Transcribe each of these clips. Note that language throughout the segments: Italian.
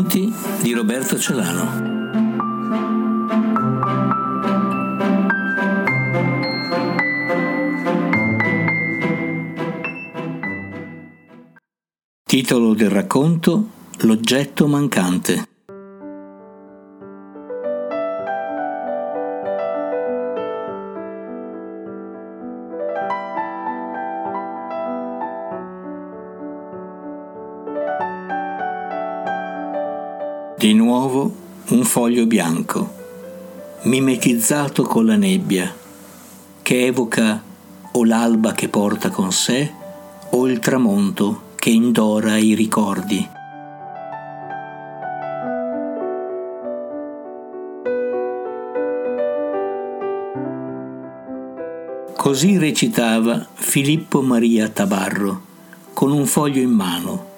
Racconti di Roberto Celano. Titolo del racconto L'oggetto mancante. Di nuovo un foglio bianco, mimetizzato con la nebbia, che evoca o l'alba che porta con sé o il tramonto che indora i ricordi. Così recitava Filippo Maria Tabarro, con un foglio in mano,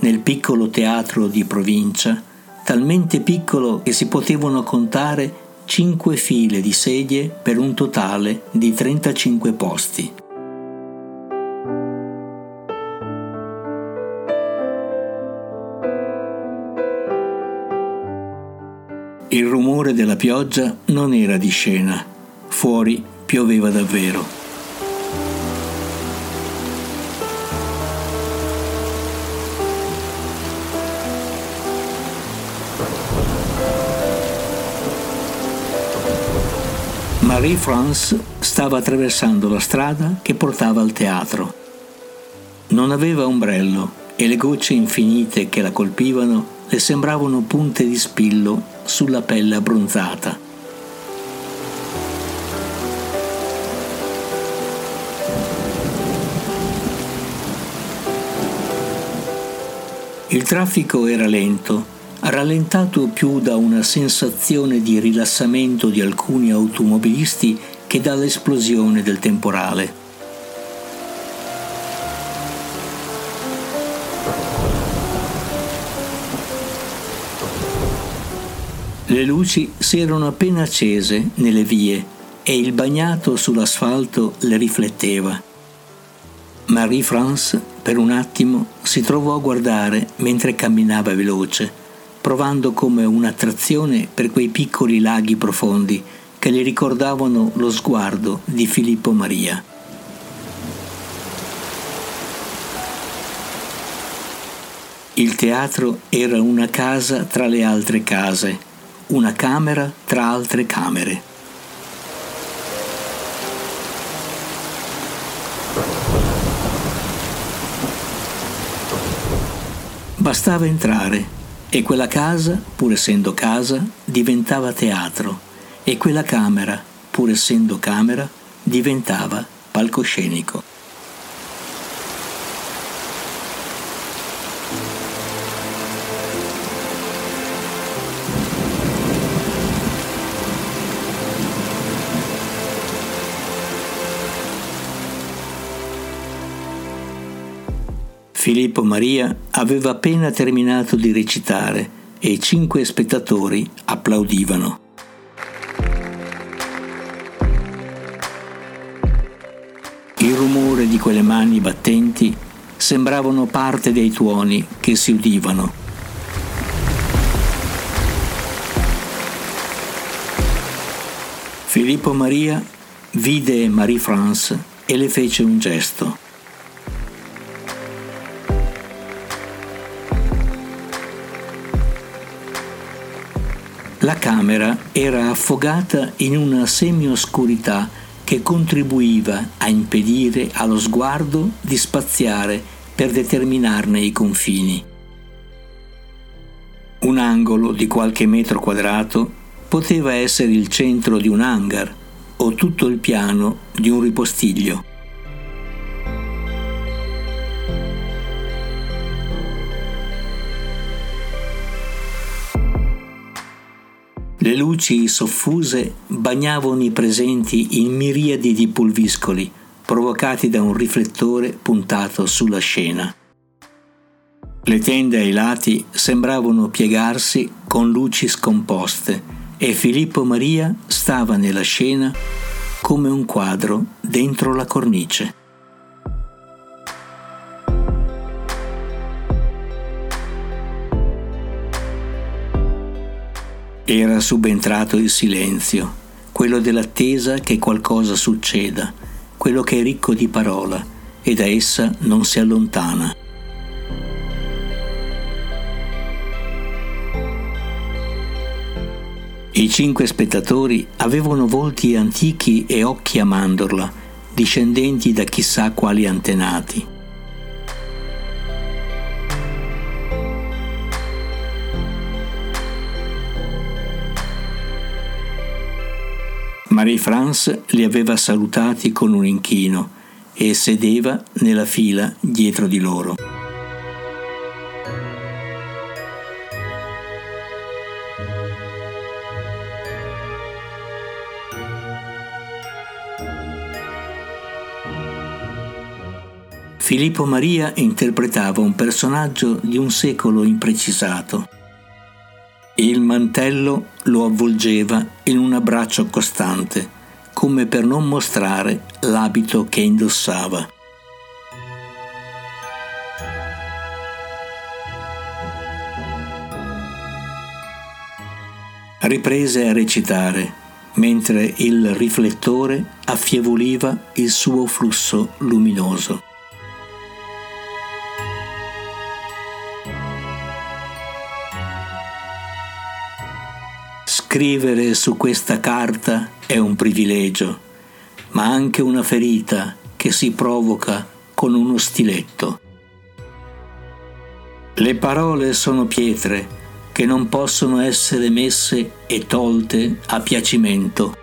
nel piccolo teatro di provincia talmente piccolo che si potevano contare cinque file di sedie per un totale di 35 posti. Il rumore della pioggia non era di scena, fuori pioveva davvero. Marie-France stava attraversando la strada che portava al teatro. Non aveva ombrello e le gocce infinite che la colpivano le sembravano punte di spillo sulla pelle abbronzata. Il traffico era lento rallentato più da una sensazione di rilassamento di alcuni automobilisti che dall'esplosione del temporale. Le luci si erano appena accese nelle vie e il bagnato sull'asfalto le rifletteva. Marie-France per un attimo si trovò a guardare mentre camminava veloce provando come un'attrazione per quei piccoli laghi profondi che le ricordavano lo sguardo di Filippo Maria. Il teatro era una casa tra le altre case, una camera tra altre camere. Bastava entrare e quella casa, pur essendo casa, diventava teatro e quella camera, pur essendo camera, diventava palcoscenico. Filippo Maria aveva appena terminato di recitare e cinque spettatori applaudivano. Il rumore di quelle mani battenti sembravano parte dei tuoni che si udivano. Filippo Maria vide Marie-France e le fece un gesto. La camera era affogata in una semioscurità che contribuiva a impedire allo sguardo di spaziare per determinarne i confini. Un angolo di qualche metro quadrato poteva essere il centro di un hangar o tutto il piano di un ripostiglio. Le luci soffuse bagnavano i presenti in miriadi di pulviscoli provocati da un riflettore puntato sulla scena. Le tende ai lati sembravano piegarsi con luci scomposte e Filippo Maria stava nella scena come un quadro dentro la cornice. Era subentrato il silenzio, quello dell'attesa che qualcosa succeda, quello che è ricco di parola e da essa non si allontana. I cinque spettatori avevano volti antichi e occhi a mandorla, discendenti da chissà quali antenati. Marie-France li aveva salutati con un inchino e sedeva nella fila dietro di loro. Filippo Maria interpretava un personaggio di un secolo imprecisato. Il mantello lo avvolgeva in un abbraccio costante, come per non mostrare l'abito che indossava. Riprese a recitare, mentre il riflettore affievoliva il suo flusso luminoso. Scrivere su questa carta è un privilegio, ma anche una ferita che si provoca con uno stiletto. Le parole sono pietre che non possono essere messe e tolte a piacimento.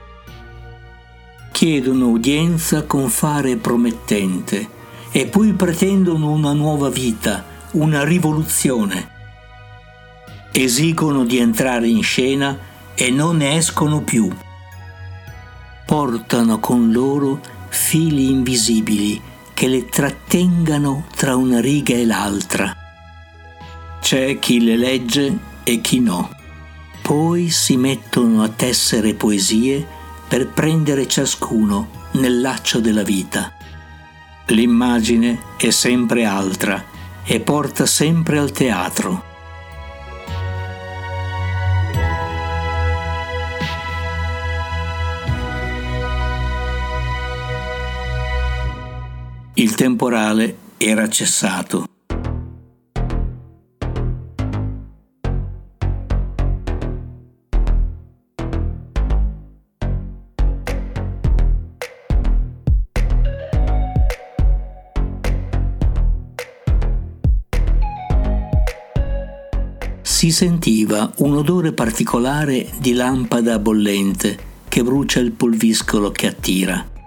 Chiedono udienza con fare promettente e poi pretendono una nuova vita, una rivoluzione. Esigono di entrare in scena e non ne escono più. Portano con loro fili invisibili che le trattengano tra una riga e l'altra. C'è chi le legge e chi no. Poi si mettono a tessere poesie per prendere ciascuno nel laccio della vita. L'immagine è sempre altra e porta sempre al teatro. Il temporale era cessato. Si sentiva un odore particolare di lampada bollente che brucia il pulviscolo che attira.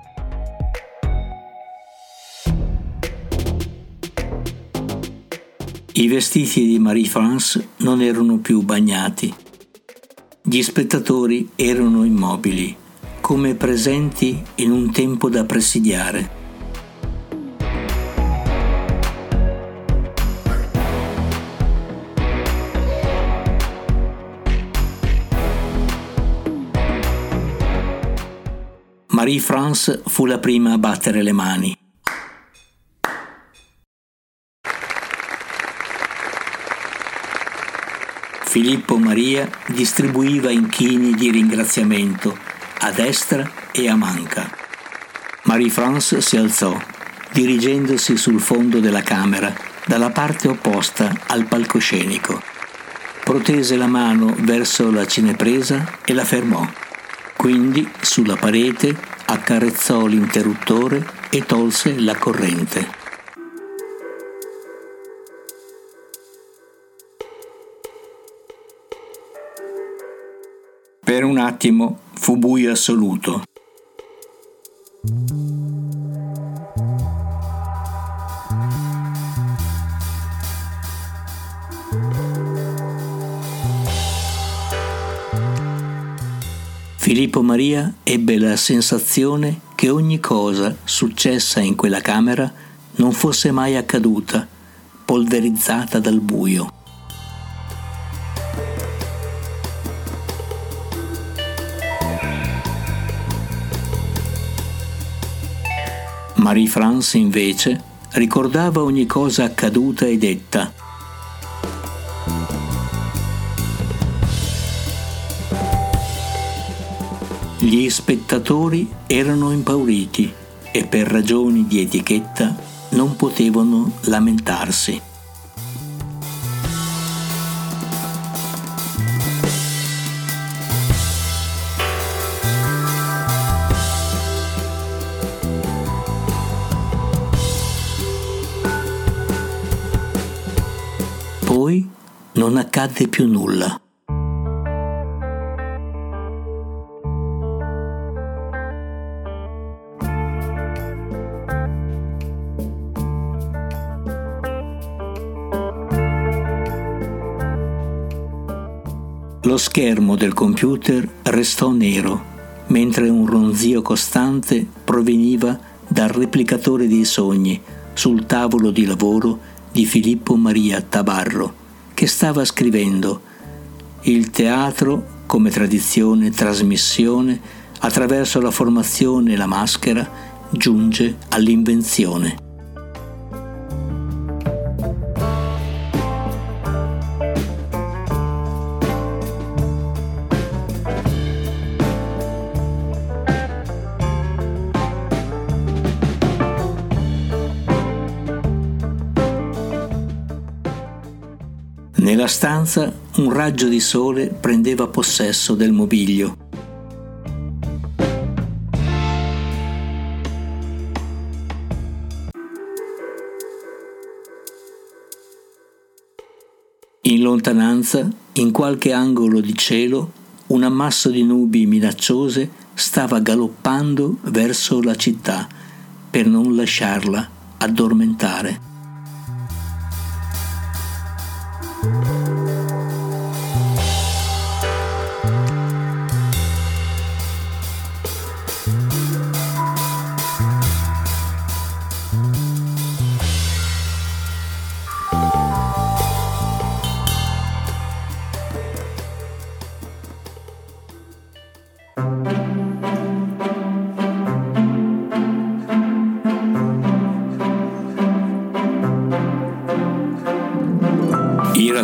I vestiti di Marie-France non erano più bagnati. Gli spettatori erano immobili, come presenti in un tempo da presidiare. Marie-France fu la prima a battere le mani. Filippo Maria distribuiva inchini di ringraziamento a destra e a manca. Marie-France si alzò, dirigendosi sul fondo della camera, dalla parte opposta al palcoscenico. Protese la mano verso la cinepresa e la fermò. Quindi, sulla parete, accarezzò l'interruttore e tolse la corrente. Un attimo fu buio assoluto. Filippo Maria ebbe la sensazione che ogni cosa successa in quella camera non fosse mai accaduta, polverizzata dal buio. Marie-France, invece, ricordava ogni cosa accaduta e detta. Gli spettatori erano impauriti e per ragioni di etichetta non potevano lamentarsi. Non accadde più nulla. Lo schermo del computer restò nero, mentre un ronzio costante proveniva dal replicatore dei sogni sul tavolo di lavoro di Filippo Maria Tabarro, che stava scrivendo Il teatro come tradizione, trasmissione, attraverso la formazione e la maschera, giunge all'invenzione. Stanza un raggio di sole prendeva possesso del mobilio. In lontananza, in qualche angolo di cielo, un ammasso di nubi minacciose stava galoppando verso la città per non lasciarla addormentare.